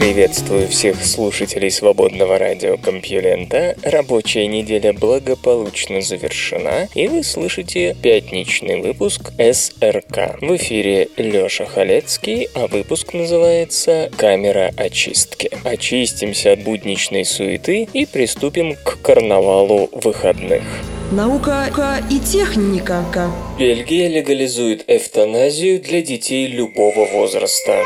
Приветствую всех слушателей свободного радиокомпьюлента. Рабочая неделя благополучно завершена, и вы слышите пятничный выпуск СРК. В эфире Лёша Халецкий, а выпуск называется «Камера очистки». Очистимся от будничной суеты и приступим к карнавалу выходных. Наука и техника. Бельгия легализует эвтаназию для детей любого возраста.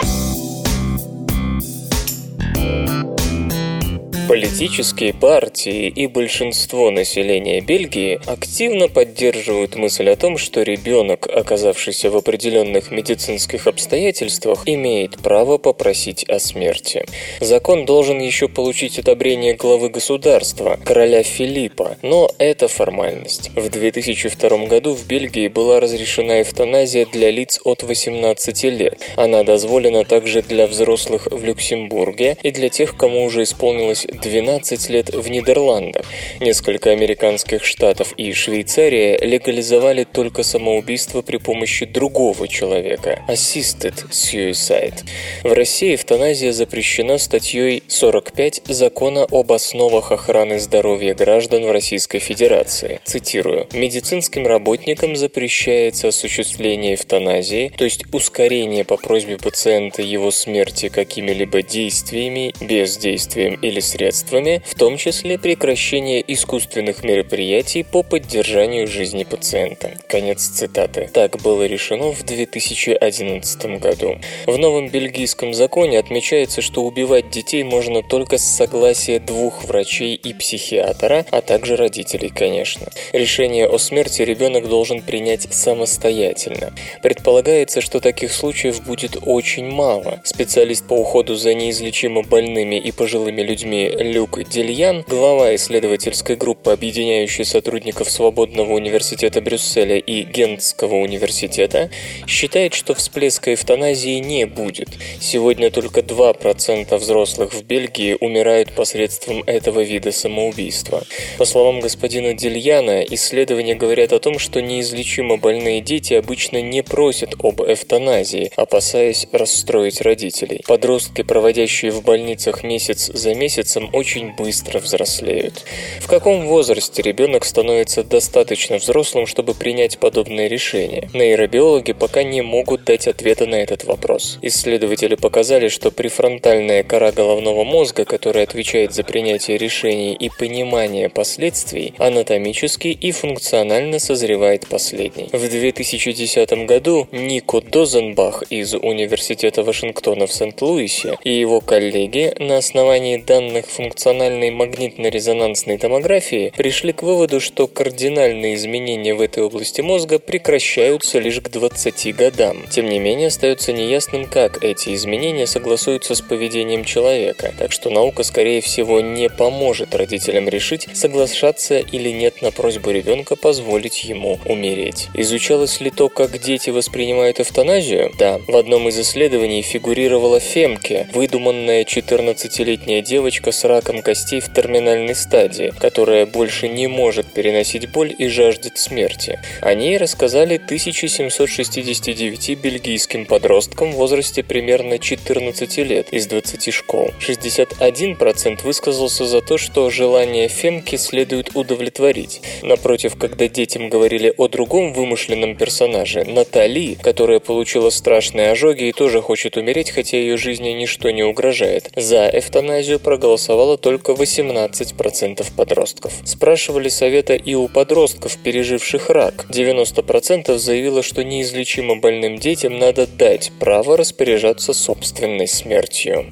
Политические партии и большинство населения Бельгии активно поддерживают мысль о том, что ребенок, оказавшийся в определенных медицинских обстоятельствах, имеет право попросить о смерти. Закон должен еще получить одобрение главы государства, короля Филиппа, но это формальность. В 2002 году в Бельгии была разрешена эвтаназия для лиц от 18 лет. Она дозволена также для взрослых в Люксембурге и для тех, кому уже исполнилось 12 лет в Нидерландах. Несколько американских штатов и Швейцария легализовали только самоубийство при помощи другого человека – assisted suicide. В России эвтаназия запрещена статьей 45 Закона об основах охраны здоровья граждан в Российской Федерации. Цитирую. «Медицинским работникам запрещается осуществление эвтаназии, то есть ускорение по просьбе пациента его смерти какими-либо действиями, бездействием или средствами средствами, в том числе прекращение искусственных мероприятий по поддержанию жизни пациента. Конец цитаты. Так было решено в 2011 году. В новом бельгийском законе отмечается, что убивать детей можно только с согласия двух врачей и психиатра, а также родителей, конечно. Решение о смерти ребенок должен принять самостоятельно. Предполагается, что таких случаев будет очень мало. Специалист по уходу за неизлечимо больными и пожилыми людьми Люк Дильян, глава исследовательской группы, объединяющей сотрудников Свободного университета Брюсселя и Гентского университета, считает, что всплеска эвтаназии не будет. Сегодня только 2% взрослых в Бельгии умирают посредством этого вида самоубийства. По словам господина Дильяна, исследования говорят о том, что неизлечимо больные дети обычно не просят об эвтаназии, опасаясь расстроить родителей. Подростки, проводящие в больницах месяц за месяцем, этом очень быстро взрослеют. В каком возрасте ребенок становится достаточно взрослым, чтобы принять подобное решение? Нейробиологи пока не могут дать ответа на этот вопрос. Исследователи показали, что префронтальная кора головного мозга, которая отвечает за принятие решений и понимание последствий, анатомически и функционально созревает последний. В 2010 году Нико Дозенбах из Университета Вашингтона в Сент-Луисе и его коллеги на основании данных функциональной магнитно-резонансной томографии пришли к выводу, что кардинальные изменения в этой области мозга прекращаются лишь к 20 годам. Тем не менее, остается неясным, как эти изменения согласуются с поведением человека, так что наука, скорее всего, не поможет родителям решить, соглашаться или нет на просьбу ребенка позволить ему умереть. Изучалось ли то, как дети воспринимают эвтаназию? Да. В одном из исследований фигурировала Фемке, выдуманная 14-летняя девочка с раком костей в терминальной стадии, которая больше не может переносить боль и жаждет смерти. О ней рассказали 1769 бельгийским подросткам в возрасте примерно 14 лет из 20 школ. 61% высказался за то, что желание Фемки следует удовлетворить. Напротив, когда детям говорили о другом вымышленном персонаже, Натали, которая получила страшные ожоги и тоже хочет умереть, хотя ее жизни ничто не угрожает, за эвтаназию проголосовал проголосовало только 18% подростков. Спрашивали совета и у подростков, переживших рак. 90% заявило, что неизлечимо больным детям надо дать право распоряжаться собственной смертью.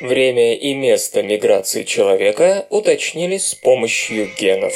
Время и место миграции человека уточнили с помощью генов.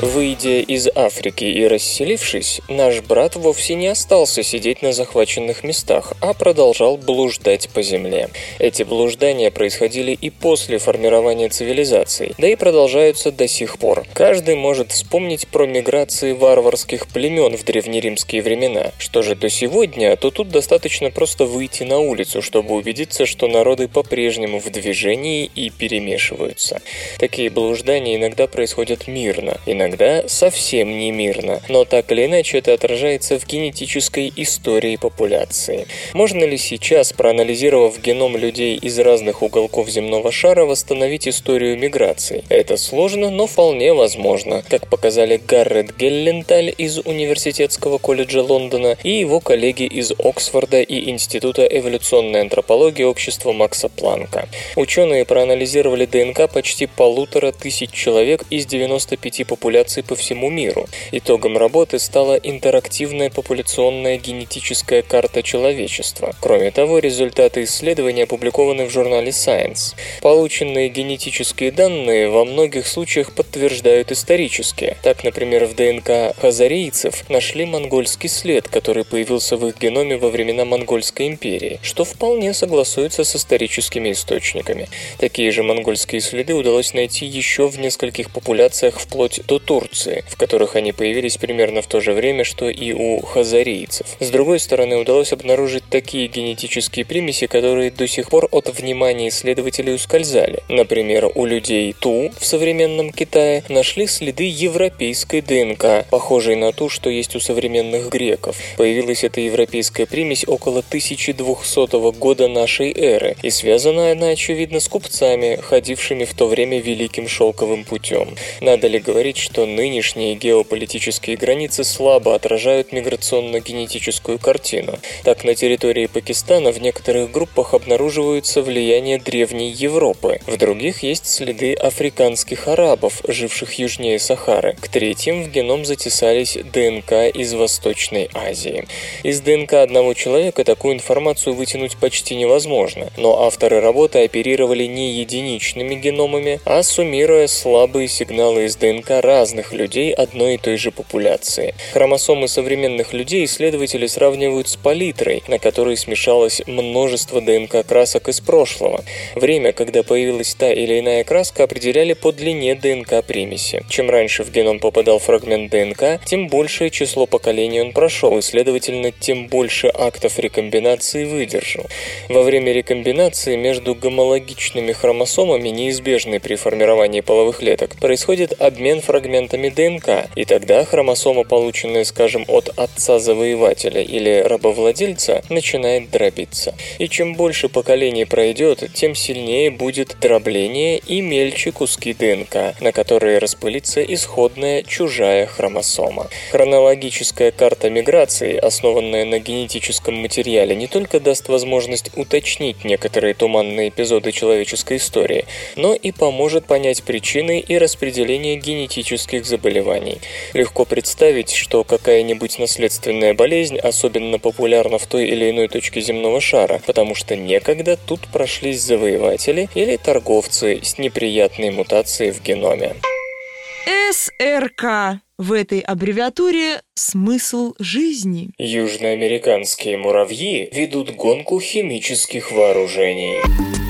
Выйдя из Африки и расселившись, наш брат вовсе не остался сидеть на захваченных местах, а продолжал блуждать по земле. Эти блуждания происходили и после формирования цивилизаций, да и продолжаются до сих пор. Каждый может вспомнить про миграции варварских племен в древнеримские времена. Что же до сегодня, то тут достаточно просто выйти на улицу, чтобы убедиться, что народы по-прежнему в движении и перемешиваются. Такие блуждания иногда происходят мирно, иногда совсем не мирно, но так или иначе это отражается в генетической истории популяции. Можно ли сейчас, проанализировав геном людей из разных уголков земного шара, восстановить историю миграции? Это сложно, но вполне возможно, как показали Гаррет Гелленталь из Университетского колледжа Лондона и его коллеги из Оксфорда и Института эволюционной антропологии общества Макса Планка. Ученые проанализировали ДНК почти полутора тысяч человек из 95 популяций по всему миру. Итогом работы стала интерактивная популяционная генетическая карта человечества. Кроме того, результаты исследования опубликованы в журнале Science. Полученные генетические данные во многих случаях подтверждают исторические. Так, например, в ДНК хазарийцев нашли монгольский след, который появился в их геноме во времена Монгольской империи, что вполне согласуется с историческими источниками. Такие же монгольские следы удалось найти еще в нескольких популяциях вплоть до Турции, в которых они появились примерно в то же время, что и у хазарийцев. С другой стороны, удалось обнаружить такие генетические примеси, которые до сих пор от внимания исследователей ускользали. Например, у людей Ту в современном Китае нашли следы европейской ДНК, похожей на ту, что есть у современных греков. Появилась эта европейская примесь около 1200 года нашей эры, и связана она, очевидно, с купцами, ходившими в то время Великим Шелковым путем. Надо ли говорить, что нынешние геополитические границы слабо отражают миграционно-генетическую картину? Так, на территории Пакистана в некоторых группах обнаруживаются влияние древней Европы, в других есть следы африканских арабов, живших южнее Сахары. К третьим в геном затесались ДНК из Восточной Азии. Из ДНК одного человека такую информацию вытянуть почти невозможно, но авторы работы оперировали не единичными геномами, а суммируя слабые сигналы из ДНК разных людей одной и той же популяции. Хромосомы современных людей исследователи сравнивают с палитрой, на которой смешалось множество ДНК-красок из прошлого. Время, когда появилась та или иная краска, определяли по длине ДНК-примеси. Чем раньше в геном попадал фрагмент ДНК, тем большее число поколений он прошел, и, следовательно, тем больше актов рекомбинации выдержал. Во время рекомбинации между гомологичными хромосомами, неизбежной при формировании половых клеток, происходит обмен фрагментами ДНК, и тогда хромосома, полученная, скажем, от отца-завоевателя или рабовладельца, начинает дробиться. И чем больше поколений пройдет, тем сильнее будет дробление и мельче куски ДНК, на которые распылится исходная чужая хромосома. Хронологическая карта миграции, основанная на генетическом материале, не только даст возможность уточнить некоторые туманные эпизоды человеческой истории, но и поможет понять причины и распределение генетических заболеваний. Легко представить, что какая-нибудь наследственная болезнь особенно популярна в той или иной точке земного шара, потому что некогда тут прошлись завоеватели или торговцы с неприятной мутацией в геноме. СРК. В этой аббревиатуре смысл жизни. Южноамериканские муравьи ведут гонку химических вооружений.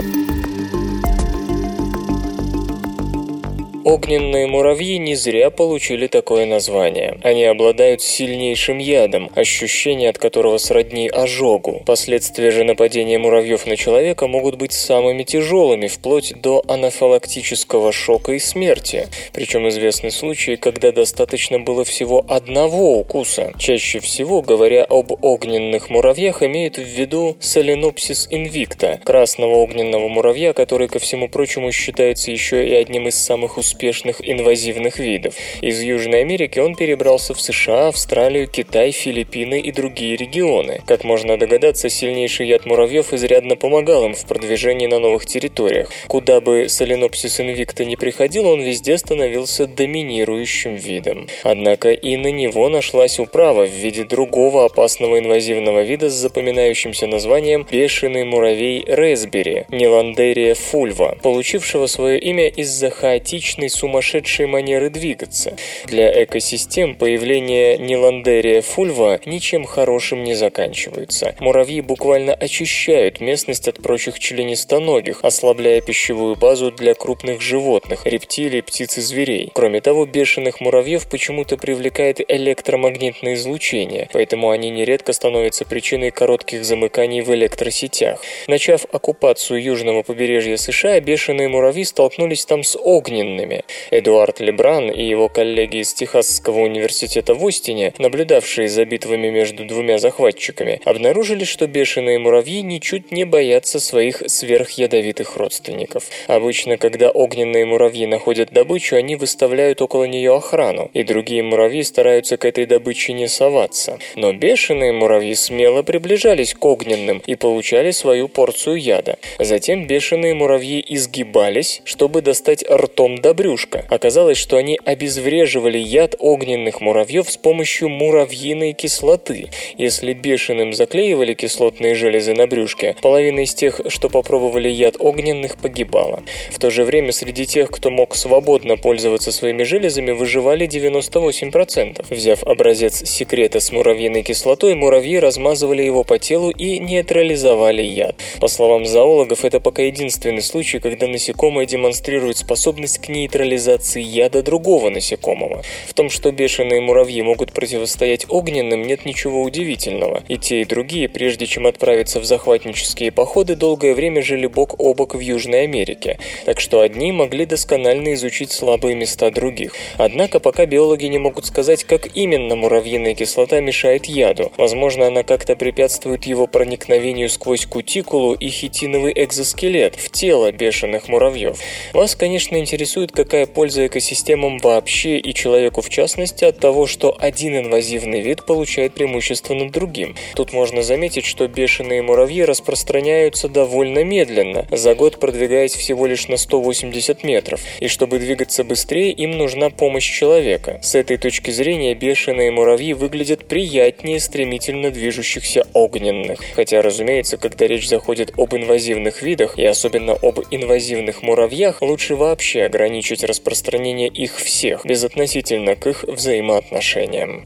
Огненные муравьи не зря получили такое название. Они обладают сильнейшим ядом, ощущение от которого сродни ожогу. Последствия же нападения муравьев на человека могут быть самыми тяжелыми, вплоть до анафилактического шока и смерти. Причем известны случаи, когда достаточно было всего одного укуса. Чаще всего, говоря об огненных муравьях, имеют в виду Solenopsis invicta, красного огненного муравья, который, ко всему прочему, считается еще и одним из самых успешных успешных инвазивных видов. Из Южной Америки он перебрался в США, Австралию, Китай, Филиппины и другие регионы. Как можно догадаться, сильнейший яд муравьев изрядно помогал им в продвижении на новых территориях. Куда бы Solenopsis invicta не приходил, он везде становился доминирующим видом. Однако и на него нашлась управа в виде другого опасного инвазивного вида с запоминающимся названием бешеный муравей Резбери, Неландерия фульва, получившего свое имя из-за хаотичной крайней сумасшедшей манеры двигаться. Для экосистем появление Ниландерия фульва ничем хорошим не заканчивается. Муравьи буквально очищают местность от прочих членистоногих, ослабляя пищевую базу для крупных животных, рептилий, птиц и зверей. Кроме того, бешеных муравьев почему-то привлекает электромагнитное излучение, поэтому они нередко становятся причиной коротких замыканий в электросетях. Начав оккупацию южного побережья США, бешеные муравьи столкнулись там с огненными. Эдуард Лебран и его коллеги из Техасского университета в Остине, наблюдавшие за битвами между двумя захватчиками, обнаружили, что бешеные муравьи ничуть не боятся своих сверхядовитых родственников. Обычно, когда огненные муравьи находят добычу, они выставляют около нее охрану, и другие муравьи стараются к этой добыче не соваться. Но бешеные муравьи смело приближались к огненным и получали свою порцию яда. Затем бешеные муравьи изгибались, чтобы достать ртом до брюшка. Оказалось, что они обезвреживали яд огненных муравьев с помощью муравьиной кислоты. Если бешеным заклеивали кислотные железы на брюшке, половина из тех, что попробовали яд огненных, погибала. В то же время среди тех, кто мог свободно пользоваться своими железами, выживали 98%. Взяв образец секрета с муравьиной кислотой, муравьи размазывали его по телу и нейтрализовали яд. По словам зоологов, это пока единственный случай, когда насекомое демонстрирует способность к нейтрализации яда другого насекомого. В том, что бешеные муравьи могут противостоять огненным, нет ничего удивительного. И те, и другие, прежде чем отправиться в захватнические походы, долгое время жили бок о бок в Южной Америке. Так что одни могли досконально изучить слабые места других. Однако пока биологи не могут сказать, как именно муравьиная кислота мешает яду. Возможно, она как-то препятствует его проникновению сквозь кутикулу и хитиновый экзоскелет в тело бешеных муравьев. Вас, конечно, интересует, какая польза экосистемам вообще и человеку в частности от того, что один инвазивный вид получает преимущество над другим. Тут можно заметить, что бешеные муравьи распространяются довольно медленно, за год продвигаясь всего лишь на 180 метров, и чтобы двигаться быстрее, им нужна помощь человека. С этой точки зрения бешеные муравьи выглядят приятнее стремительно движущихся огненных. Хотя, разумеется, когда речь заходит об инвазивных видах, и особенно об инвазивных муравьях, лучше вообще ограничить распространение их всех, безотносительно к их взаимоотношениям.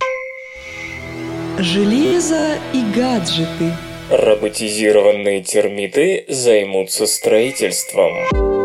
Железо и гаджеты. Роботизированные термиты займутся строительством.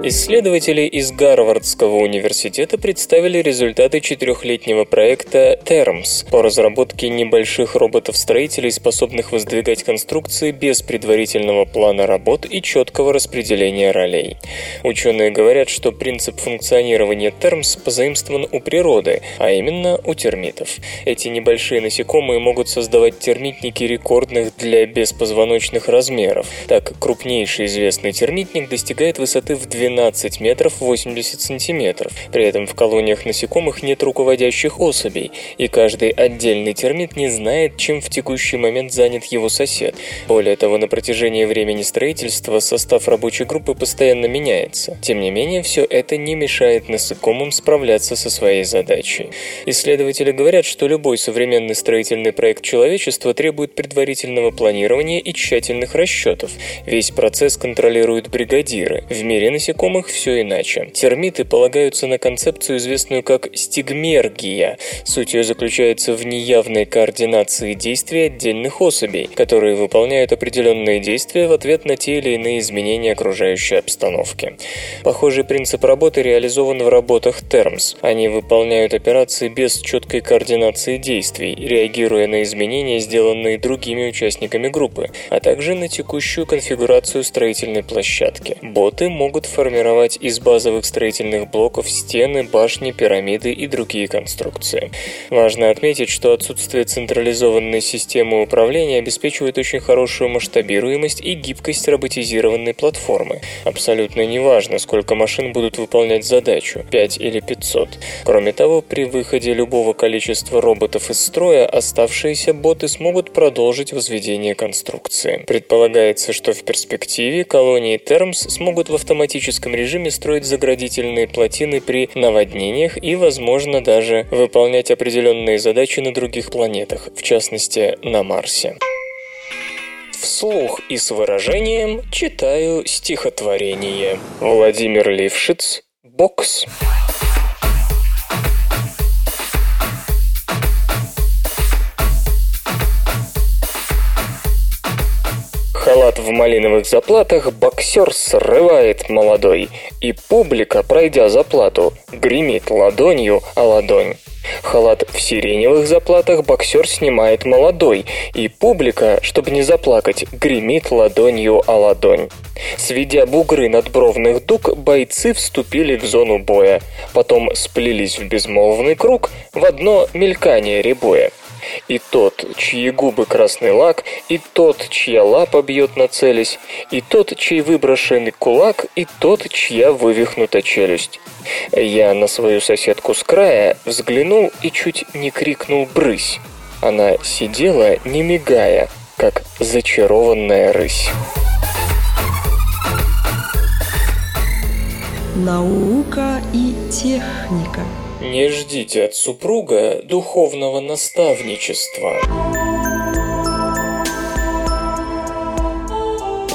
Исследователи из Гарвардского университета представили результаты четырехлетнего проекта TERMS по разработке небольших роботов-строителей, способных воздвигать конструкции без предварительного плана работ и четкого распределения ролей. Ученые говорят, что принцип функционирования TERMS позаимствован у природы, а именно у термитов. Эти небольшие насекомые могут создавать термитники рекордных для беспозвоночных размеров. Так, крупнейший известный термитник достигает высоты в 12 12 метров 80 сантиметров. При этом в колониях насекомых нет руководящих особей, и каждый отдельный термит не знает, чем в текущий момент занят его сосед. Более того, на протяжении времени строительства состав рабочей группы постоянно меняется. Тем не менее, все это не мешает насекомым справляться со своей задачей. Исследователи говорят, что любой современный строительный проект человечества требует предварительного планирования и тщательных расчетов. Весь процесс контролируют бригадиры. В мире насекомых насекомых все иначе. Термиты полагаются на концепцию, известную как стигмергия. Суть ее заключается в неявной координации действий отдельных особей, которые выполняют определенные действия в ответ на те или иные изменения окружающей обстановки. Похожий принцип работы реализован в работах Terms. Они выполняют операции без четкой координации действий, реагируя на изменения, сделанные другими участниками группы, а также на текущую конфигурацию строительной площадки. Боты могут формировать формировать из базовых строительных блоков стены, башни, пирамиды и другие конструкции. Важно отметить, что отсутствие централизованной системы управления обеспечивает очень хорошую масштабируемость и гибкость роботизированной платформы. Абсолютно неважно, сколько машин будут выполнять задачу – 5 или 500. Кроме того, при выходе любого количества роботов из строя оставшиеся боты смогут продолжить возведение конструкции. Предполагается, что в перспективе колонии Термс смогут в автоматическом автоматическом режиме строить заградительные плотины при наводнениях и, возможно, даже выполнять определенные задачи на других планетах, в частности, на Марсе. вслух и с выражением читаю стихотворение. Владимир Лившиц, бокс. Халат в малиновых заплатах боксер срывает молодой, и публика, пройдя заплату, гремит ладонью о ладонь. Халат в сиреневых заплатах боксер снимает молодой, и публика, чтобы не заплакать, гремит ладонью о ладонь. Сведя бугры надбровных дуг, бойцы вступили в зону боя. Потом сплелись в безмолвный круг в одно мелькание ребоя. И тот, чьи губы красный лак, и тот, чья лапа бьет нацелясь, и тот, чей выброшенный кулак, и тот, чья вывихнута челюсть. Я на свою соседку с края взглянул и чуть не крикнул «брысь». Она сидела, не мигая, как зачарованная рысь. Наука и техника. Не ждите от супруга духовного наставничества.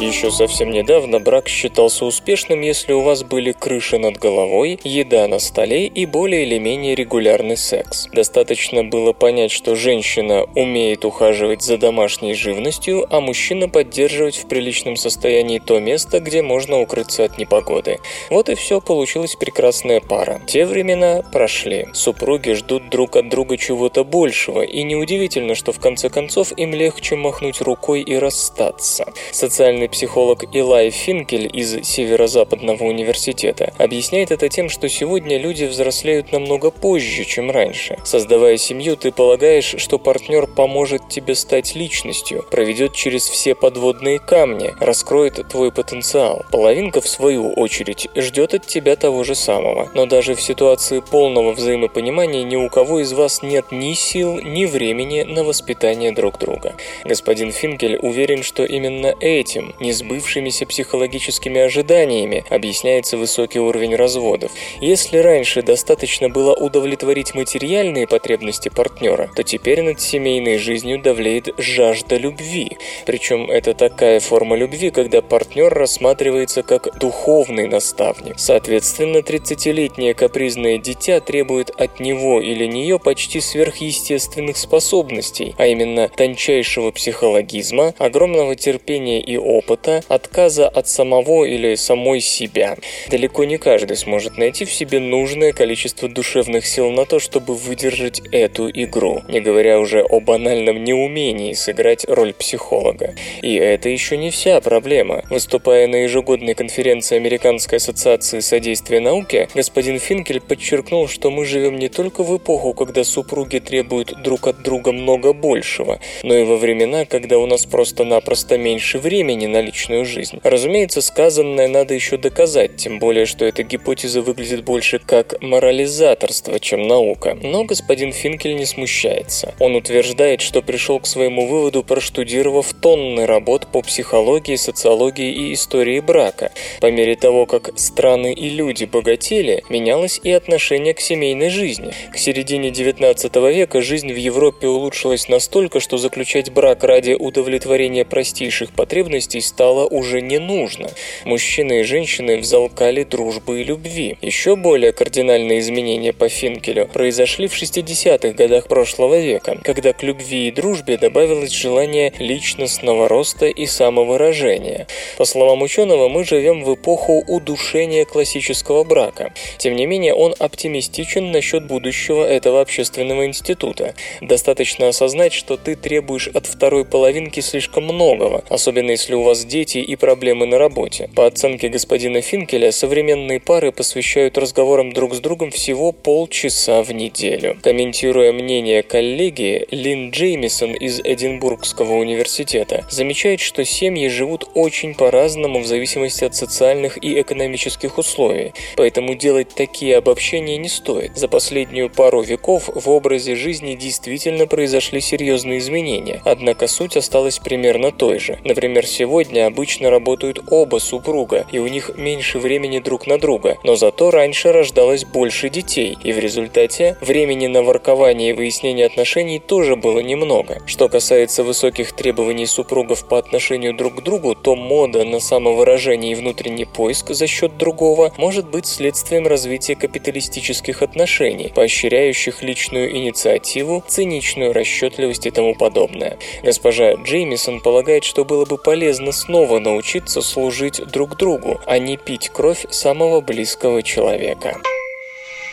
Еще совсем недавно брак считался успешным, если у вас были крыша над головой, еда на столе и более или менее регулярный секс. Достаточно было понять, что женщина умеет ухаживать за домашней живностью, а мужчина поддерживать в приличном состоянии то место, где можно укрыться от непогоды. Вот и все, получилась прекрасная пара. Те времена прошли. Супруги ждут друг от друга чего-то большего, и неудивительно, что в конце концов им легче махнуть рукой и расстаться. Социальный психолог Илай Финкель из Северо-Западного университета объясняет это тем, что сегодня люди взрослеют намного позже, чем раньше. Создавая семью, ты полагаешь, что партнер поможет тебе стать личностью, проведет через все подводные камни, раскроет твой потенциал. Половинка, в свою очередь, ждет от тебя того же самого. Но даже в ситуации полного взаимопонимания ни у кого из вас нет ни сил, ни времени на воспитание друг друга. Господин Финкель уверен, что именно этим, несбывшимися психологическими ожиданиями объясняется высокий уровень разводов. Если раньше достаточно было удовлетворить материальные потребности партнера, то теперь над семейной жизнью давлеет жажда любви. Причем это такая форма любви, когда партнер рассматривается как духовный наставник. Соответственно, 30-летнее капризное дитя требует от него или нее почти сверхъестественных способностей, а именно тончайшего психологизма, огромного терпения и опыта, опыта, отказа от самого или самой себя. Далеко не каждый сможет найти в себе нужное количество душевных сил на то, чтобы выдержать эту игру, не говоря уже о банальном неумении сыграть роль психолога. И это еще не вся проблема. Выступая на ежегодной конференции Американской ассоциации содействия науке, господин Финкель подчеркнул, что мы живем не только в эпоху, когда супруги требуют друг от друга много большего, но и во времена, когда у нас просто-напросто меньше времени на личную жизнь. Разумеется, сказанное надо еще доказать, тем более, что эта гипотеза выглядит больше как морализаторство, чем наука. Но господин Финкель не смущается. Он утверждает, что пришел к своему выводу, проштудировав тонны работ по психологии, социологии и истории брака. По мере того, как страны и люди богатели, менялось и отношение к семейной жизни. К середине 19 века жизнь в Европе улучшилась настолько, что заключать брак ради удовлетворения простейших потребностей стало уже не нужно. Мужчины и женщины взалкали дружбы и любви. Еще более кардинальные изменения по Финкелю произошли в 60-х годах прошлого века, когда к любви и дружбе добавилось желание личностного роста и самовыражения. По словам ученого, мы живем в эпоху удушения классического брака. Тем не менее, он оптимистичен насчет будущего этого общественного института. Достаточно осознать, что ты требуешь от второй половинки слишком многого, особенно если у вас дети и проблемы на работе. По оценке господина Финкеля, современные пары посвящают разговорам друг с другом всего полчаса в неделю. Комментируя мнение коллеги, Лин Джеймисон из Эдинбургского университета замечает, что семьи живут очень по-разному в зависимости от социальных и экономических условий, поэтому делать такие обобщения не стоит. За последнюю пару веков в образе жизни действительно произошли серьезные изменения, однако суть осталась примерно той же. Например, сегодня сегодня обычно работают оба супруга, и у них меньше времени друг на друга, но зато раньше рождалось больше детей, и в результате времени на воркование и выяснение отношений тоже было немного. Что касается высоких требований супругов по отношению друг к другу, то мода на самовыражение и внутренний поиск за счет другого может быть следствием развития капиталистических отношений, поощряющих личную инициативу, циничную расчетливость и тому подобное. Госпожа Джеймисон полагает, что было бы полезно снова научиться служить друг другу, а не пить кровь самого близкого человека.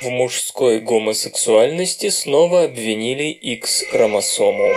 В мужской гомосексуальности снова обвинили X-хромосому.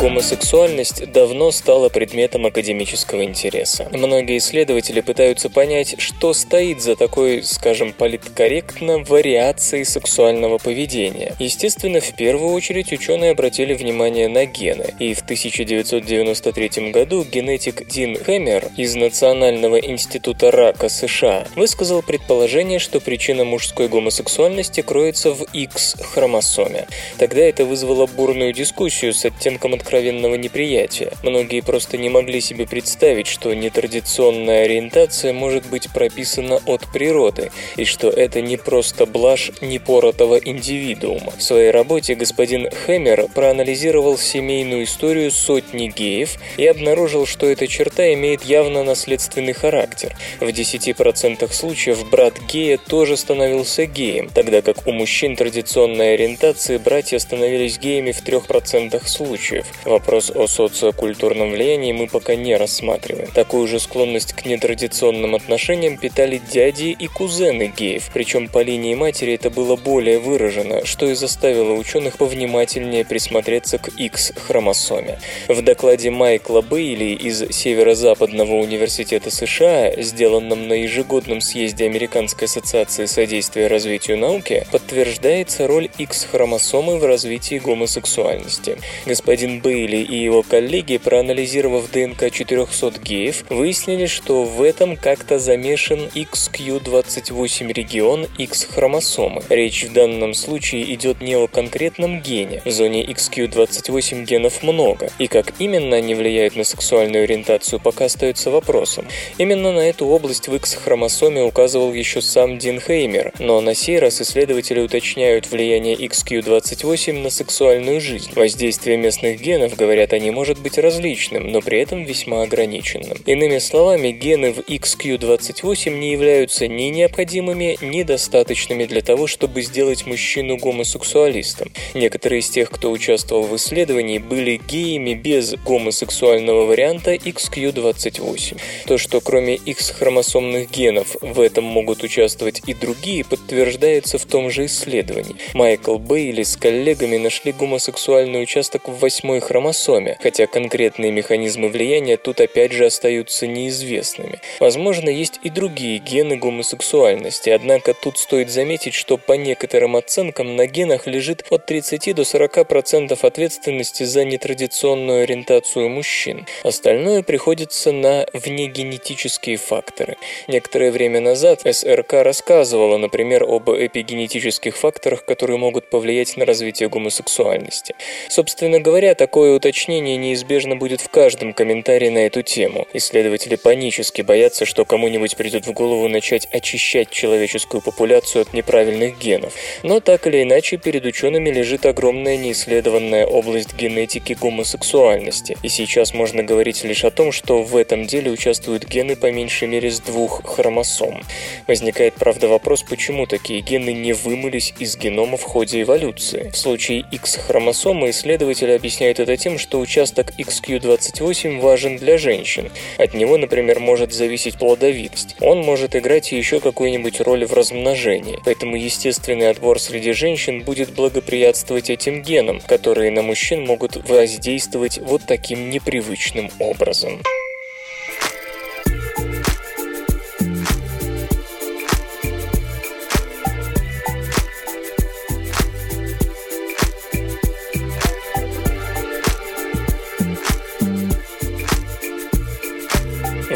Гомосексуальность давно стала предметом академического интереса. Многие исследователи пытаются понять, что стоит за такой, скажем, политкорректно вариацией сексуального поведения. Естественно, в первую очередь ученые обратили внимание на гены, и в 1993 году генетик Дин Хэммер из Национального института рака США высказал предположение, что причина мужской гомосексуальности кроется в X-хромосоме. Тогда это вызвало бурную дискуссию с оттенком откровенности откровенного неприятия. Многие просто не могли себе представить, что нетрадиционная ориентация может быть прописана от природы, и что это не просто блажь непоротого индивидуума. В своей работе господин Хэммер проанализировал семейную историю сотни геев и обнаружил, что эта черта имеет явно наследственный характер. В 10% случаев брат гея тоже становился геем, тогда как у мужчин традиционной ориентации братья становились геями в 3% случаев. Вопрос о социокультурном влиянии мы пока не рассматриваем. Такую же склонность к нетрадиционным отношениям питали дяди и кузены геев, причем по линии матери это было более выражено, что и заставило ученых повнимательнее присмотреться к X-хромосоме. В докладе Майкла Бейли из Северо-Западного университета США, сделанном на ежегодном съезде Американской ассоциации содействия развитию науки, подтверждается роль X-хромосомы в развитии гомосексуальности. Господин Бейли Бейли и его коллеги, проанализировав ДНК 400 геев, выяснили, что в этом как-то замешан XQ28 регион X-хромосомы. Речь в данном случае идет не о конкретном гене. В зоне XQ28 генов много, и как именно они влияют на сексуальную ориентацию, пока остается вопросом. Именно на эту область в X-хромосоме указывал еще сам Дин Хеймер, но на сей раз исследователи уточняют влияние XQ28 на сексуальную жизнь. Воздействие местных генов генов, говорят они, может быть различным, но при этом весьма ограниченным. Иными словами, гены в XQ28 не являются ни необходимыми, ни достаточными для того, чтобы сделать мужчину гомосексуалистом. Некоторые из тех, кто участвовал в исследовании, были геями без гомосексуального варианта XQ28. То, что кроме X-хромосомных генов в этом могут участвовать и другие, подтверждается в том же исследовании. Майкл Бейли с коллегами нашли гомосексуальный участок в восьмой хромосоме, хотя конкретные механизмы влияния тут опять же остаются неизвестными. Возможно, есть и другие гены гомосексуальности, однако тут стоит заметить, что по некоторым оценкам на генах лежит от 30 до 40% ответственности за нетрадиционную ориентацию мужчин. Остальное приходится на внегенетические факторы. Некоторое время назад СРК рассказывала, например, об эпигенетических факторах, которые могут повлиять на развитие гомосексуальности. Собственно говоря, такой Такое уточнение неизбежно будет в каждом комментарии на эту тему. Исследователи панически боятся, что кому-нибудь придет в голову начать очищать человеческую популяцию от неправильных генов. Но так или иначе, перед учеными лежит огромная неисследованная область генетики гомосексуальности. И сейчас можно говорить лишь о том, что в этом деле участвуют гены по меньшей мере с двух хромосом. Возникает, правда, вопрос, почему такие гены не вымылись из генома в ходе эволюции. В случае X-хромосомы исследователи объясняют это тем, что участок XQ28 важен для женщин. От него, например, может зависеть плодовитость. Он может играть еще какую-нибудь роль в размножении. Поэтому естественный отбор среди женщин будет благоприятствовать этим генам, которые на мужчин могут воздействовать вот таким непривычным образом.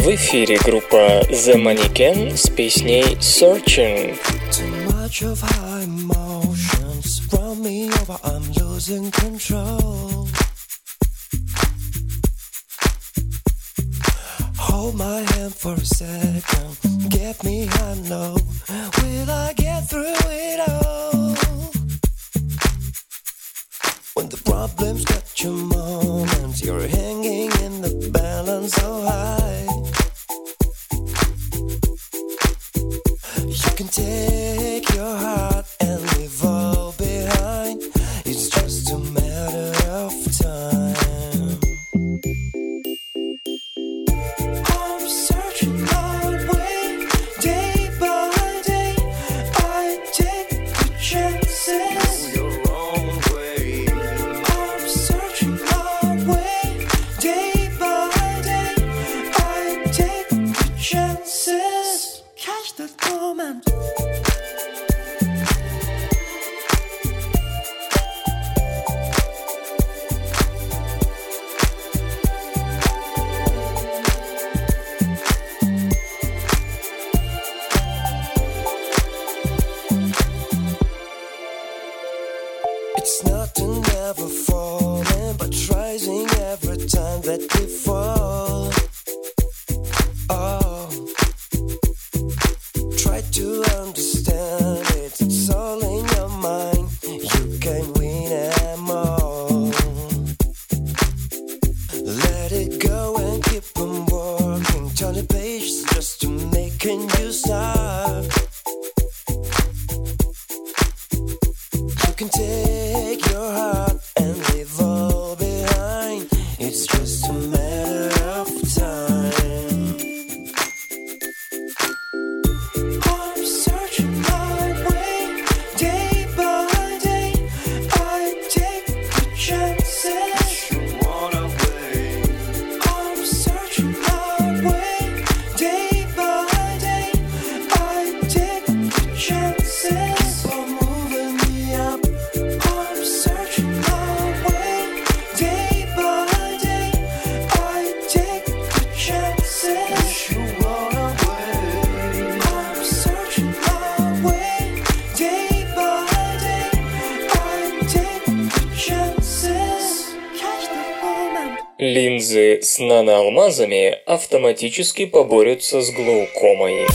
В эфире группа The Mannequin с песней Searching. Too much of high emotions run me over, I'm losing control. Hold my hand for a second, get me, I know, will I get through it all? Наноалмазами автоматически поборются с глаукомой.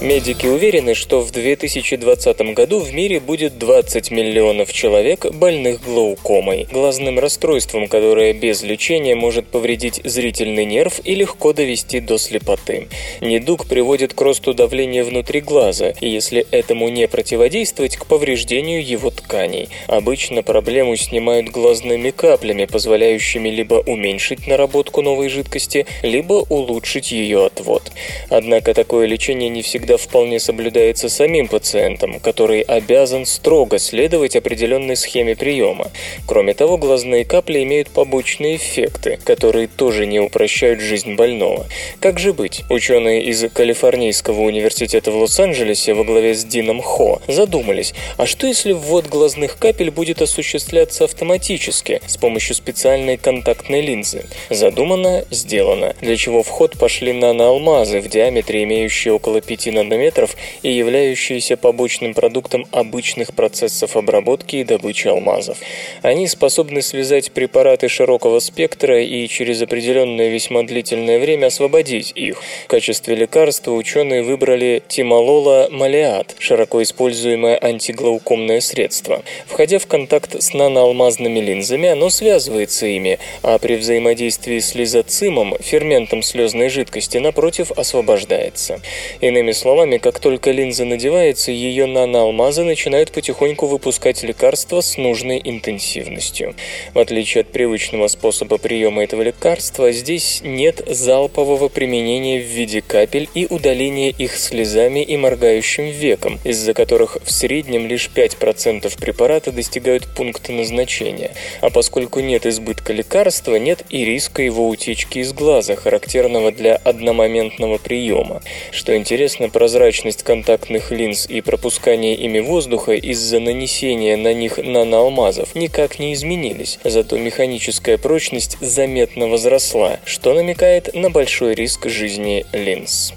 Медики уверены, что в 2020 году в мире будет 20 миллионов человек, больных глаукомой, глазным расстройством, которое без лечения может повредить зрительный нерв и легко довести до слепоты. Недуг приводит к росту давления внутри глаза, и если этому не противодействовать, к повреждению его тканей. Обычно проблему снимают глазными каплями, позволяющими либо уменьшить наработку новой жидкости, либо улучшить ее отвод. Однако такое лечение не всегда вполне соблюдается самим пациентом, который обязан строго следовать определенной схеме приема. Кроме того, глазные капли имеют побочные эффекты, которые тоже не упрощают жизнь больного. Как же быть? Ученые из Калифорнийского университета в Лос-Анджелесе во главе с Дином Хо задумались, а что если ввод глазных капель будет осуществляться автоматически с помощью специальной контактной линзы? Задумано, сделано, для чего в ход пошли наноалмазы в диаметре, имеющие около 5 нанометров и являющиеся побочным продуктом обычных процессов обработки и добычи алмазов. Они способны связать препараты широкого спектра и через определенное весьма длительное время освободить их. В качестве лекарства ученые выбрали тимолола малеат, широко используемое антиглаукомное средство. Входя в контакт с наноалмазными линзами, оно связывается ими, а при взаимодействии с лизоцимом, ферментом слезной жидкости, напротив, освобождается. Иными словами, как только линза надевается, ее наноалмазы начинают потихоньку выпускать лекарства с нужной интенсивностью. В отличие от привычного способа приема этого лекарства, здесь нет залпового применения в виде капель и удаления их слезами и моргающим веком, из-за которых в среднем лишь 5% препарата достигают пункта назначения. А поскольку нет избытка лекарства, нет и риска его утечки из глаза, характерного для одномоментного приема. Что интересно, прозрачность контактных линз и пропускание ими воздуха из-за нанесения на них наноалмазов никак не изменились, зато механическая прочность заметно возросла, что намекает на большой риск жизни линз.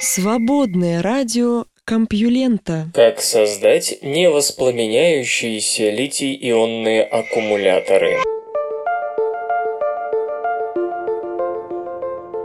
Свободное радио Компьюлента. Как создать невоспламеняющиеся литий-ионные аккумуляторы?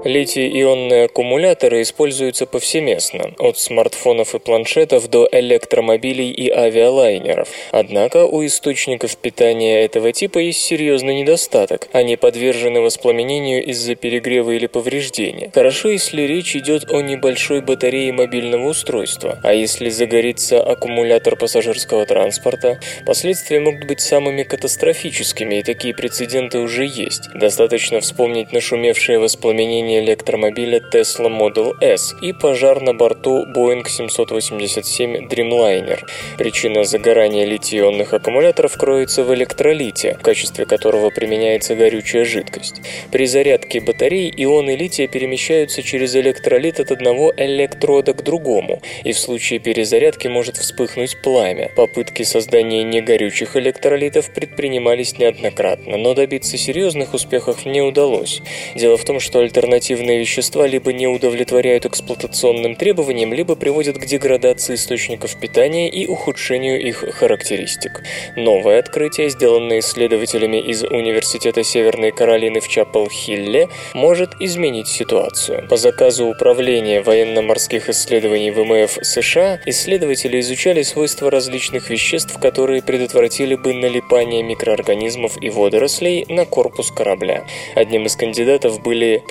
Литий-ионные аккумуляторы используются повсеместно, от смартфонов и планшетов до электромобилей и авиалайнеров. Однако у источников питания этого типа есть серьезный недостаток. Они подвержены воспламенению из-за перегрева или повреждения. Хорошо, если речь идет о небольшой батарее мобильного устройства. А если загорится аккумулятор пассажирского транспорта, последствия могут быть самыми катастрофическими, и такие прецеденты уже есть. Достаточно вспомнить нашумевшее воспламенение электромобиля Tesla Model S и пожар на борту Boeing 787 Dreamliner. Причина загорания литий-ионных аккумуляторов кроется в электролите, в качестве которого применяется горючая жидкость. При зарядке батарей ионы лития перемещаются через электролит от одного электрода к другому, и в случае перезарядки может вспыхнуть пламя. Попытки создания негорючих электролитов предпринимались неоднократно, но добиться серьезных успехов не удалось. Дело в том, что альтернативные вещества либо не удовлетворяют эксплуатационным требованиям, либо приводят к деградации источников питания и ухудшению их характеристик. Новое открытие, сделанное исследователями из Университета Северной Каролины в Чапел-Хилле, может изменить ситуацию. По заказу Управления военно-морских исследований ВМФ США исследователи изучали свойства различных веществ, которые предотвратили бы налипание микроорганизмов и водорослей на корпус корабля. Одним из кандидатов были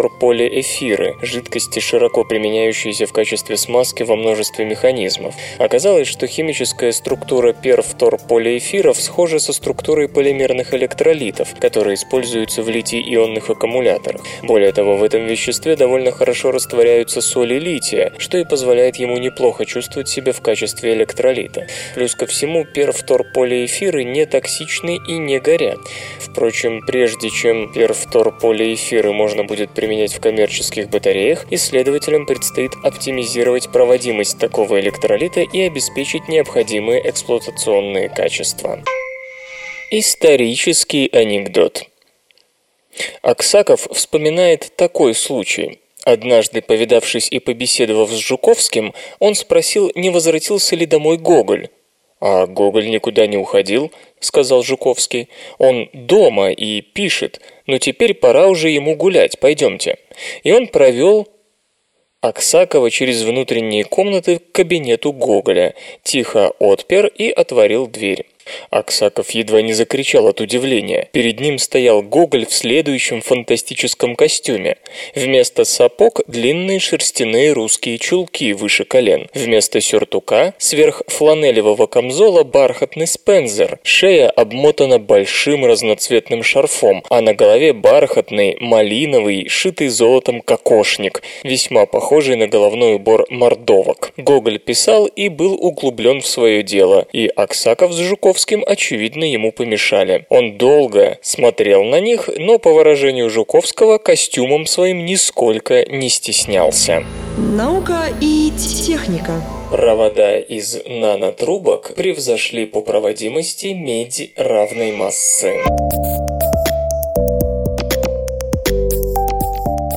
перфторполиэфиры, жидкости, широко применяющиеся в качестве смазки во множестве механизмов. Оказалось, что химическая структура перфторполиэфиров схожа со структурой полимерных электролитов, которые используются в литий-ионных аккумуляторах. Более того, в этом веществе довольно хорошо растворяются соли лития, что и позволяет ему неплохо чувствовать себя в качестве электролита. Плюс ко всему, перфторполиэфиры не токсичны и не горят. Впрочем, прежде чем перфторполиэфиры можно будет применять в коммерческих батареях, исследователям предстоит оптимизировать проводимость такого электролита и обеспечить необходимые эксплуатационные качества. Исторический анекдот. Аксаков вспоминает такой случай. Однажды, повидавшись и побеседовав с Жуковским, он спросил, не возвратился ли домой Гоголь. «А Гоголь никуда не уходил», — сказал Жуковский. «Он дома и пишет, но теперь пора уже ему гулять, пойдемте». И он провел Аксакова через внутренние комнаты к кабинету Гоголя, тихо отпер и отворил дверь. Аксаков едва не закричал от удивления. Перед ним стоял Гоголь в следующем фантастическом костюме. Вместо сапог длинные шерстяные русские чулки выше колен. Вместо сюртука сверх фланелевого камзола бархатный спензер. Шея обмотана большим разноцветным шарфом, а на голове бархатный, малиновый, шитый золотом кокошник, весьма похожий на головной убор мордовок. Гоголь писал и был углублен в свое дело, и Аксаков с Жуковским очевидно ему помешали. Он долго смотрел на них, но по выражению Жуковского костюмом своим нисколько не стеснялся. Наука и техника. Провода из нанотрубок превзошли по проводимости медь равной массы.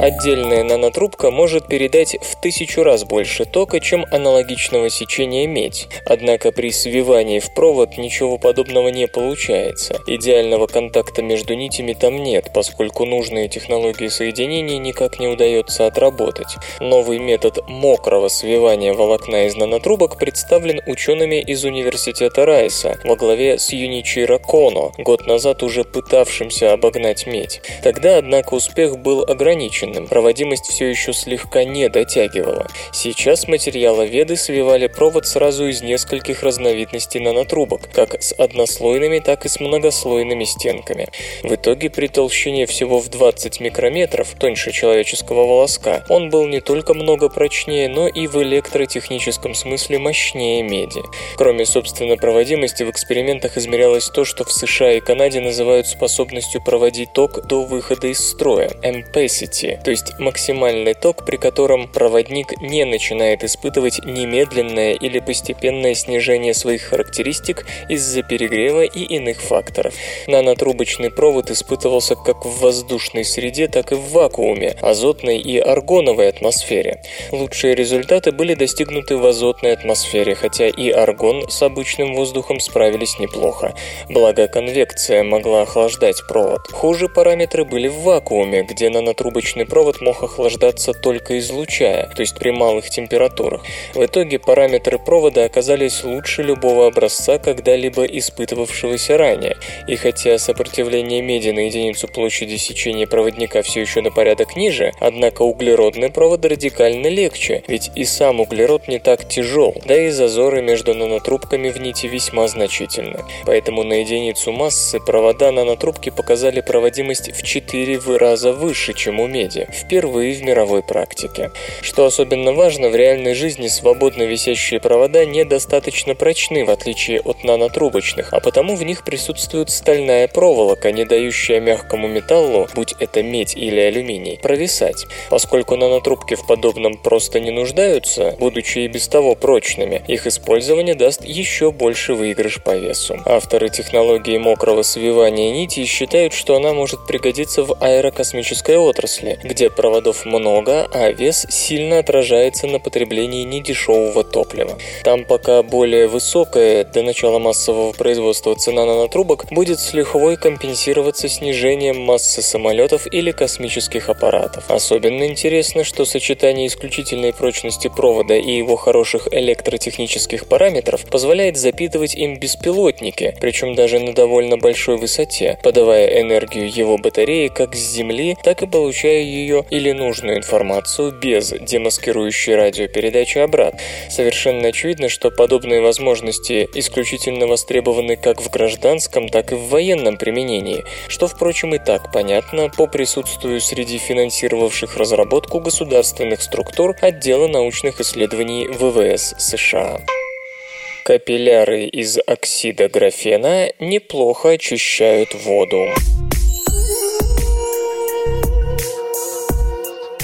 Отдельная нанотрубка может передать в тысячу раз больше тока, чем аналогичного сечения медь. Однако при свивании в провод ничего подобного не получается. Идеального контакта между нитями там нет, поскольку нужные технологии соединения никак не удается отработать. Новый метод мокрого свивания волокна из нанотрубок представлен учеными из университета Райса во главе с Юничиро Коно, год назад уже пытавшимся обогнать медь. Тогда, однако, успех был ограничен проводимость все еще слегка не дотягивала. Сейчас материаловеды свивали провод сразу из нескольких разновидностей нанотрубок, как с однослойными, так и с многослойными стенками. В итоге при толщине всего в 20 микрометров, тоньше человеческого волоска, он был не только много прочнее, но и в электротехническом смысле мощнее меди. Кроме, собственно, проводимости, в экспериментах измерялось то, что в США и Канаде называют способностью проводить ток до выхода из строя – ampacity, то есть максимальный ток, при котором проводник не начинает испытывать немедленное или постепенное снижение своих характеристик из-за перегрева и иных факторов. Нанотрубочный провод испытывался как в воздушной среде, так и в вакууме, азотной и аргоновой атмосфере. Лучшие результаты были достигнуты в азотной атмосфере, хотя и аргон с обычным воздухом справились неплохо. Благо конвекция могла охлаждать провод. Хуже параметры были в вакууме, где нанотрубочный провод мог охлаждаться только излучая, то есть при малых температурах. В итоге параметры провода оказались лучше любого образца, когда-либо испытывавшегося ранее. И хотя сопротивление меди на единицу площади сечения проводника все еще на порядок ниже, однако углеродный провод радикально легче, ведь и сам углерод не так тяжел, да и зазоры между нанотрубками в нити весьма значительны. Поэтому на единицу массы провода нанотрубки показали проводимость в 4 раза выше, чем у меди, впервые в мировой практике. Что особенно важно, в реальной жизни свободно висящие провода недостаточно прочны, в отличие от нанотрубочных, а потому в них присутствует стальная проволока, не дающая мягкому металлу, будь это медь или алюминий, провисать. Поскольку нанотрубки в подобном просто не нуждаются, будучи и без того прочными, их использование даст еще больше выигрыш по весу. Авторы технологии мокрого свивания нитей считают, что она может пригодиться в аэрокосмической отрасли, где проводов много, а вес сильно отражается на потреблении недешевого топлива. Там пока более высокая до начала массового производства цена нанотрубок будет с лихвой компенсироваться снижением массы самолетов или космических аппаратов. Особенно интересно, что сочетание исключительной прочности провода и его хороших электротехнических параметров позволяет запитывать им беспилотники, причем даже на довольно большой высоте, подавая энергию его батареи как с Земли, так и получая ее или нужную информацию без демаскирующей радиопередачи обратно. Совершенно очевидно, что подобные возможности исключительно востребованы как в гражданском, так и в военном применении, что, впрочем, и так понятно по присутствию среди финансировавших разработку государственных структур отдела научных исследований ВВС США. Капилляры из оксида графена неплохо очищают воду.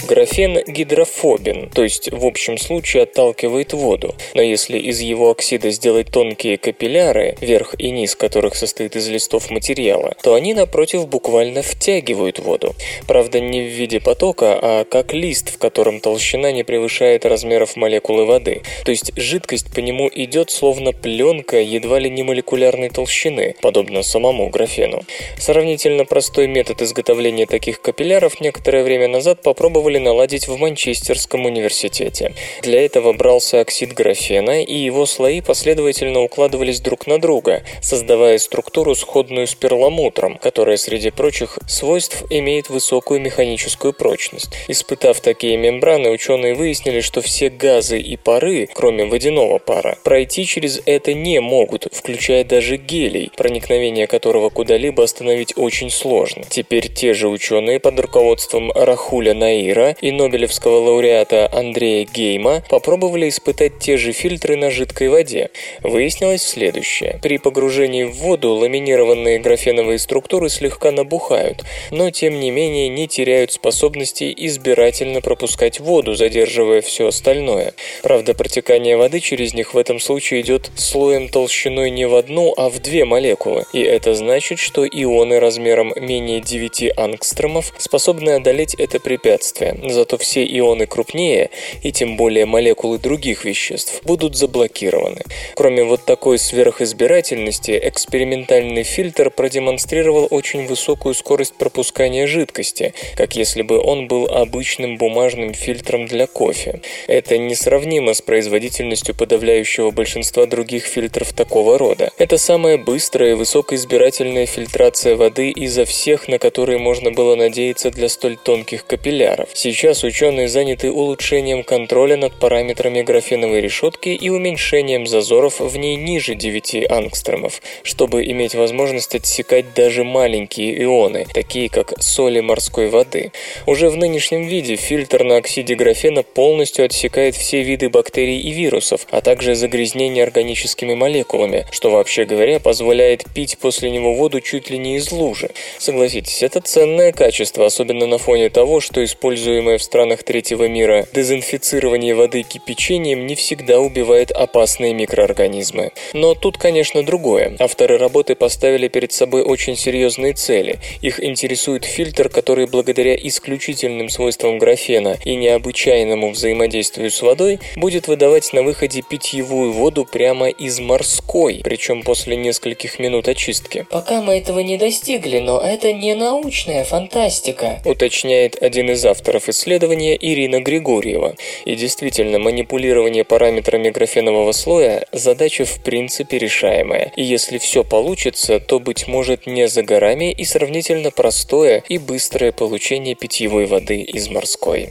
Графен гидрофобен, то есть в общем случае отталкивает воду. Но если из его оксида сделать тонкие капилляры, верх и низ которых состоит из листов материала, то они, напротив, буквально втягивают воду. Правда, не в виде потока, а как лист, в котором толщина не превышает размеров молекулы воды. То есть жидкость по нему идет словно пленка едва ли не молекулярной толщины, подобно самому графену. Сравнительно простой метод изготовления таких капилляров некоторое время назад попробовали наладить в Манчестерском университете. Для этого брался оксид графена, и его слои последовательно укладывались друг на друга, создавая структуру, сходную с перламутром, которая, среди прочих свойств, имеет высокую механическую прочность. Испытав такие мембраны, ученые выяснили, что все газы и пары, кроме водяного пара, пройти через это не могут, включая даже гелий, проникновение которого куда-либо остановить очень сложно. Теперь те же ученые под руководством Рахуля Наира и Нобелевского лауреата Андрея Гейма попробовали испытать те же фильтры на жидкой воде. Выяснилось следующее. При погружении в воду ламинированные графеновые структуры слегка набухают, но тем не менее не теряют способности избирательно пропускать воду, задерживая все остальное. Правда, протекание воды через них в этом случае идет слоем толщиной не в одну, а в две молекулы, и это значит, что ионы размером менее 9 ангстромов способны одолеть это препятствие, зато все ионы крупнее, и тем более молекулы других веществ, будут заблокированы. Кроме вот такой сверхизбирательности, экспериментальный фильтр продемонстрировал очень высокую скорость пропускания жидкости, как если бы он был обычным бумажным фильтром для кофе. Это несравнимо с производительностью подавляющего большинства других фильтров такого рода. Это самая быстрая и высокоизбирательная фильтрация воды изо всех, на которые можно было надеяться для столь тонких капилляров. Сейчас ученые заняты улучшением контроля над параметрами графеновой решетки и уменьшением зазоров в ней ниже 9 ангстромов, чтобы иметь возможность отсекать даже маленькие ионы, такие как соли морской воды. Уже в нынешнем виде фильтр на оксиде графена полностью отсекает все виды бактерий и вирусов, а также загрязнения органическими молекулами, что вообще говоря позволяет пить после него воду чуть ли не из лужи. Согласитесь, это ценное качество, особенно на фоне того, что используемое в странах третьего мира дезинфицирование воды кипячением не всегда убивает опасные микроорганизмы. Но тут, конечно, другое. Авторы работы поставили перед собой очень серьезные цели. Их интересует фильтр, который благодаря исключительным свойствам графена и необычайному взаимодействию с водой будет выдавать на выходе питьевую воду прямо из морской, причем после нескольких минут очистки. Пока мы этого не достигли, но это не научная фантастика. Уточняет один из авторов координаторов исследования Ирина Григорьева. И действительно, манипулирование параметрами графенового слоя – задача в принципе решаемая. И если все получится, то, быть может, не за горами и сравнительно простое и быстрое получение питьевой воды из морской.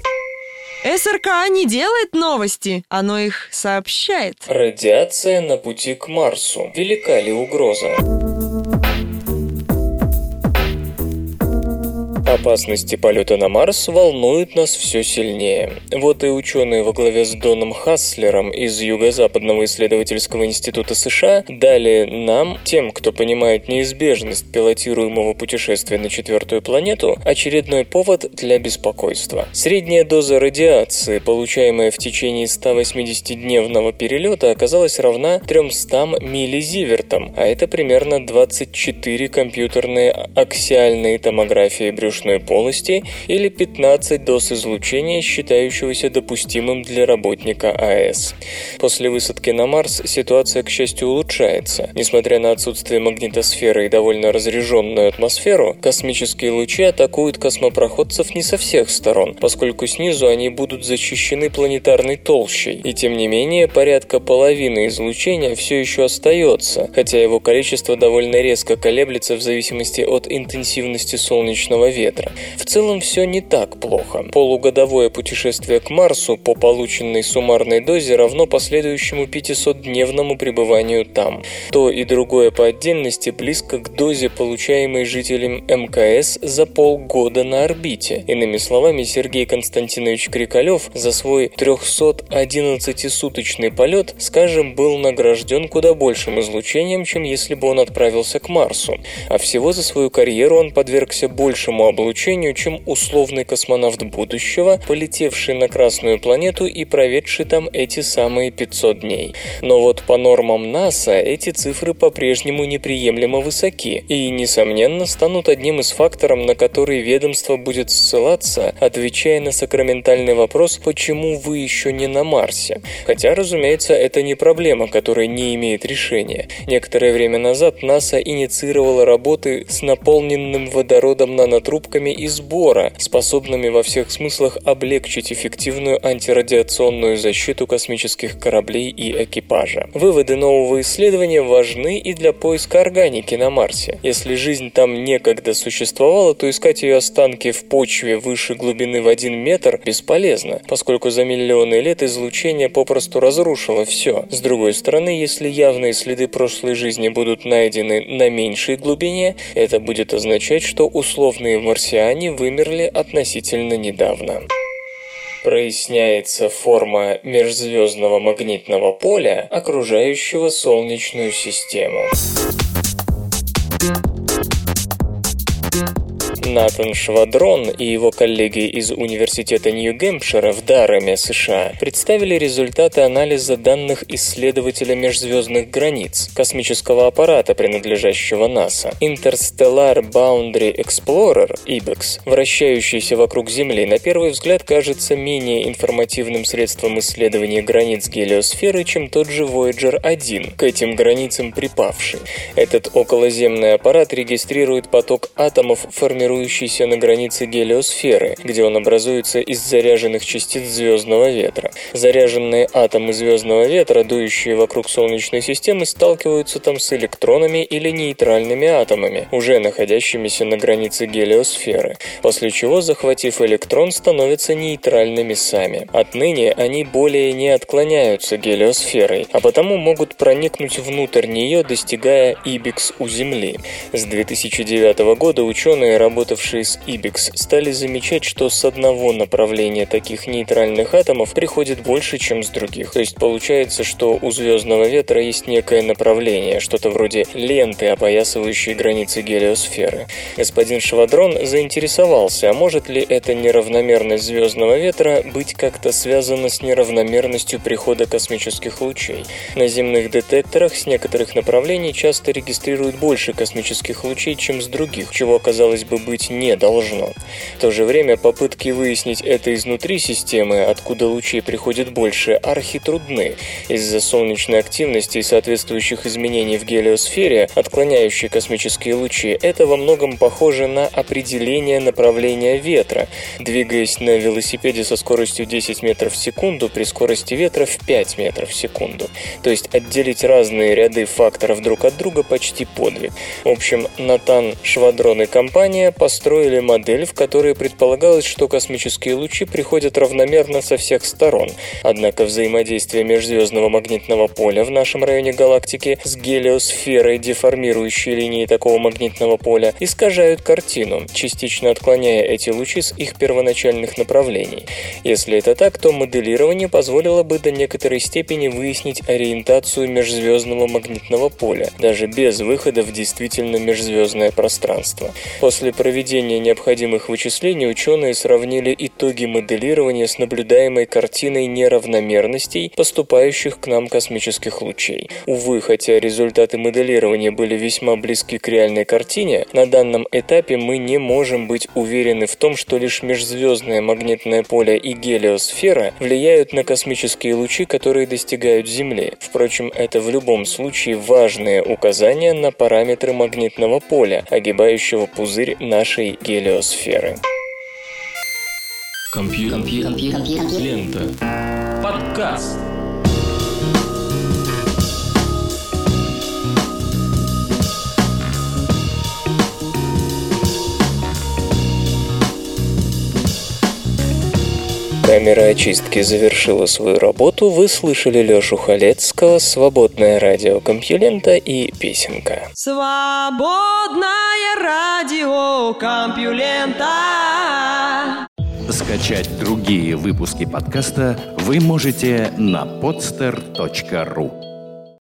СРК не делает новости, оно их сообщает. Радиация на пути к Марсу. Велика ли угроза? Опасности полета на Марс волнуют нас все сильнее. Вот и ученые во главе с Доном Хаслером из Юго-Западного исследовательского института США дали нам, тем, кто понимает неизбежность пилотируемого путешествия на четвертую планету, очередной повод для беспокойства. Средняя доза радиации, получаемая в течение 180-дневного перелета, оказалась равна 300 миллизивертам, а это примерно 24 компьютерные аксиальные томографии брюшной брюшной полости или 15 доз излучения, считающегося допустимым для работника АЭС. После высадки на Марс ситуация, к счастью, улучшается. Несмотря на отсутствие магнитосферы и довольно разряженную атмосферу, космические лучи атакуют космопроходцев не со всех сторон, поскольку снизу они будут защищены планетарной толщей, и тем не менее порядка половины излучения все еще остается, хотя его количество довольно резко колеблется в зависимости от интенсивности солнечного ветра ветра. В целом все не так плохо. Полугодовое путешествие к Марсу по полученной суммарной дозе равно последующему 500-дневному пребыванию там. То и другое по отдельности близко к дозе, получаемой жителям МКС за полгода на орбите. Иными словами, Сергей Константинович Крикалев за свой 311-суточный полет, скажем, был награжден куда большим излучением, чем если бы он отправился к Марсу. А всего за свою карьеру он подвергся большему облучению, чем условный космонавт будущего, полетевший на Красную планету и проведший там эти самые 500 дней. Но вот по нормам НАСА эти цифры по-прежнему неприемлемо высоки и, несомненно, станут одним из факторов, на который ведомство будет ссылаться, отвечая на сакраментальный вопрос «почему вы еще не на Марсе?». Хотя, разумеется, это не проблема, которая не имеет решения. Некоторое время назад НАСА инициировала работы с наполненным водородом нанотрубками трубками и сбора, способными во всех смыслах облегчить эффективную антирадиационную защиту космических кораблей и экипажа. Выводы нового исследования важны и для поиска органики на Марсе. Если жизнь там некогда существовала, то искать ее останки в почве выше глубины в один метр бесполезно, поскольку за миллионы лет излучение попросту разрушило все. С другой стороны, если явные следы прошлой жизни будут найдены на меньшей глубине, это будет означать, что условные марсиане вымерли относительно недавно. Проясняется форма межзвездного магнитного поля, окружающего Солнечную систему. Натан Швадрон и его коллеги из Университета Нью-Гэмпшира в Дараме, США, представили результаты анализа данных исследователя межзвездных границ, космического аппарата, принадлежащего НАСА. Interstellar Boundary Explorer, IBEX, вращающийся вокруг Земли, на первый взгляд кажется менее информативным средством исследования границ гелиосферы, чем тот же Voyager 1, к этим границам припавший. Этот околоземный аппарат регистрирует поток атомов, формирующихся формирующийся на границе гелиосферы, где он образуется из заряженных частиц звездного ветра. Заряженные атомы звездного ветра, дующие вокруг Солнечной системы, сталкиваются там с электронами или нейтральными атомами, уже находящимися на границе гелиосферы, после чего, захватив электрон, становятся нейтральными сами. Отныне они более не отклоняются гелиосферой, а потому могут проникнуть внутрь нее, достигая Ибикс у Земли. С 2009 года ученые, работавшие работавшие с IBEX, стали замечать, что с одного направления таких нейтральных атомов приходит больше, чем с других. То есть получается, что у звездного ветра есть некое направление, что-то вроде ленты, опоясывающей границы гелиосферы. Господин Швадрон заинтересовался, а может ли эта неравномерность звездного ветра быть как-то связана с неравномерностью прихода космических лучей. На земных детекторах с некоторых направлений часто регистрируют больше космических лучей, чем с других, чего, казалось бы, быть быть не должно. В то же время попытки выяснить это изнутри системы, откуда лучей приходит больше, архитрудны. Из-за солнечной активности и соответствующих изменений в гелиосфере, отклоняющие космические лучи, это во многом похоже на определение направления ветра. Двигаясь на велосипеде со скоростью 10 метров в секунду при скорости ветра в 5 метров в секунду. То есть отделить разные ряды факторов друг от друга почти подвиг. В общем, Натан Швадрон и компания построили модель, в которой предполагалось, что космические лучи приходят равномерно со всех сторон. Однако взаимодействие межзвездного магнитного поля в нашем районе галактики с гелиосферой, деформирующей линии такого магнитного поля, искажают картину, частично отклоняя эти лучи с их первоначальных направлений. Если это так, то моделирование позволило бы до некоторой степени выяснить ориентацию межзвездного магнитного поля, даже без выхода в действительно межзвездное пространство. После проведения необходимых вычислений ученые сравнили итоги моделирования с наблюдаемой картиной неравномерностей, поступающих к нам космических лучей. Увы, хотя результаты моделирования были весьма близки к реальной картине, на данном этапе мы не можем быть уверены в том, что лишь межзвездное магнитное поле и гелиосфера влияют на космические лучи, которые достигают Земли. Впрочем, это в любом случае важное указание на параметры магнитного поля, огибающего пузырь нашей гелиосферы. Компьютер. Лента. Подкаст. Камера очистки завершила свою работу. Вы слышали Лёшу Халецкого, «Свободное радио Компьюлента» и «Песенка». Свободное радио Компьюлента. Скачать другие выпуски подкаста вы можете на podster.ru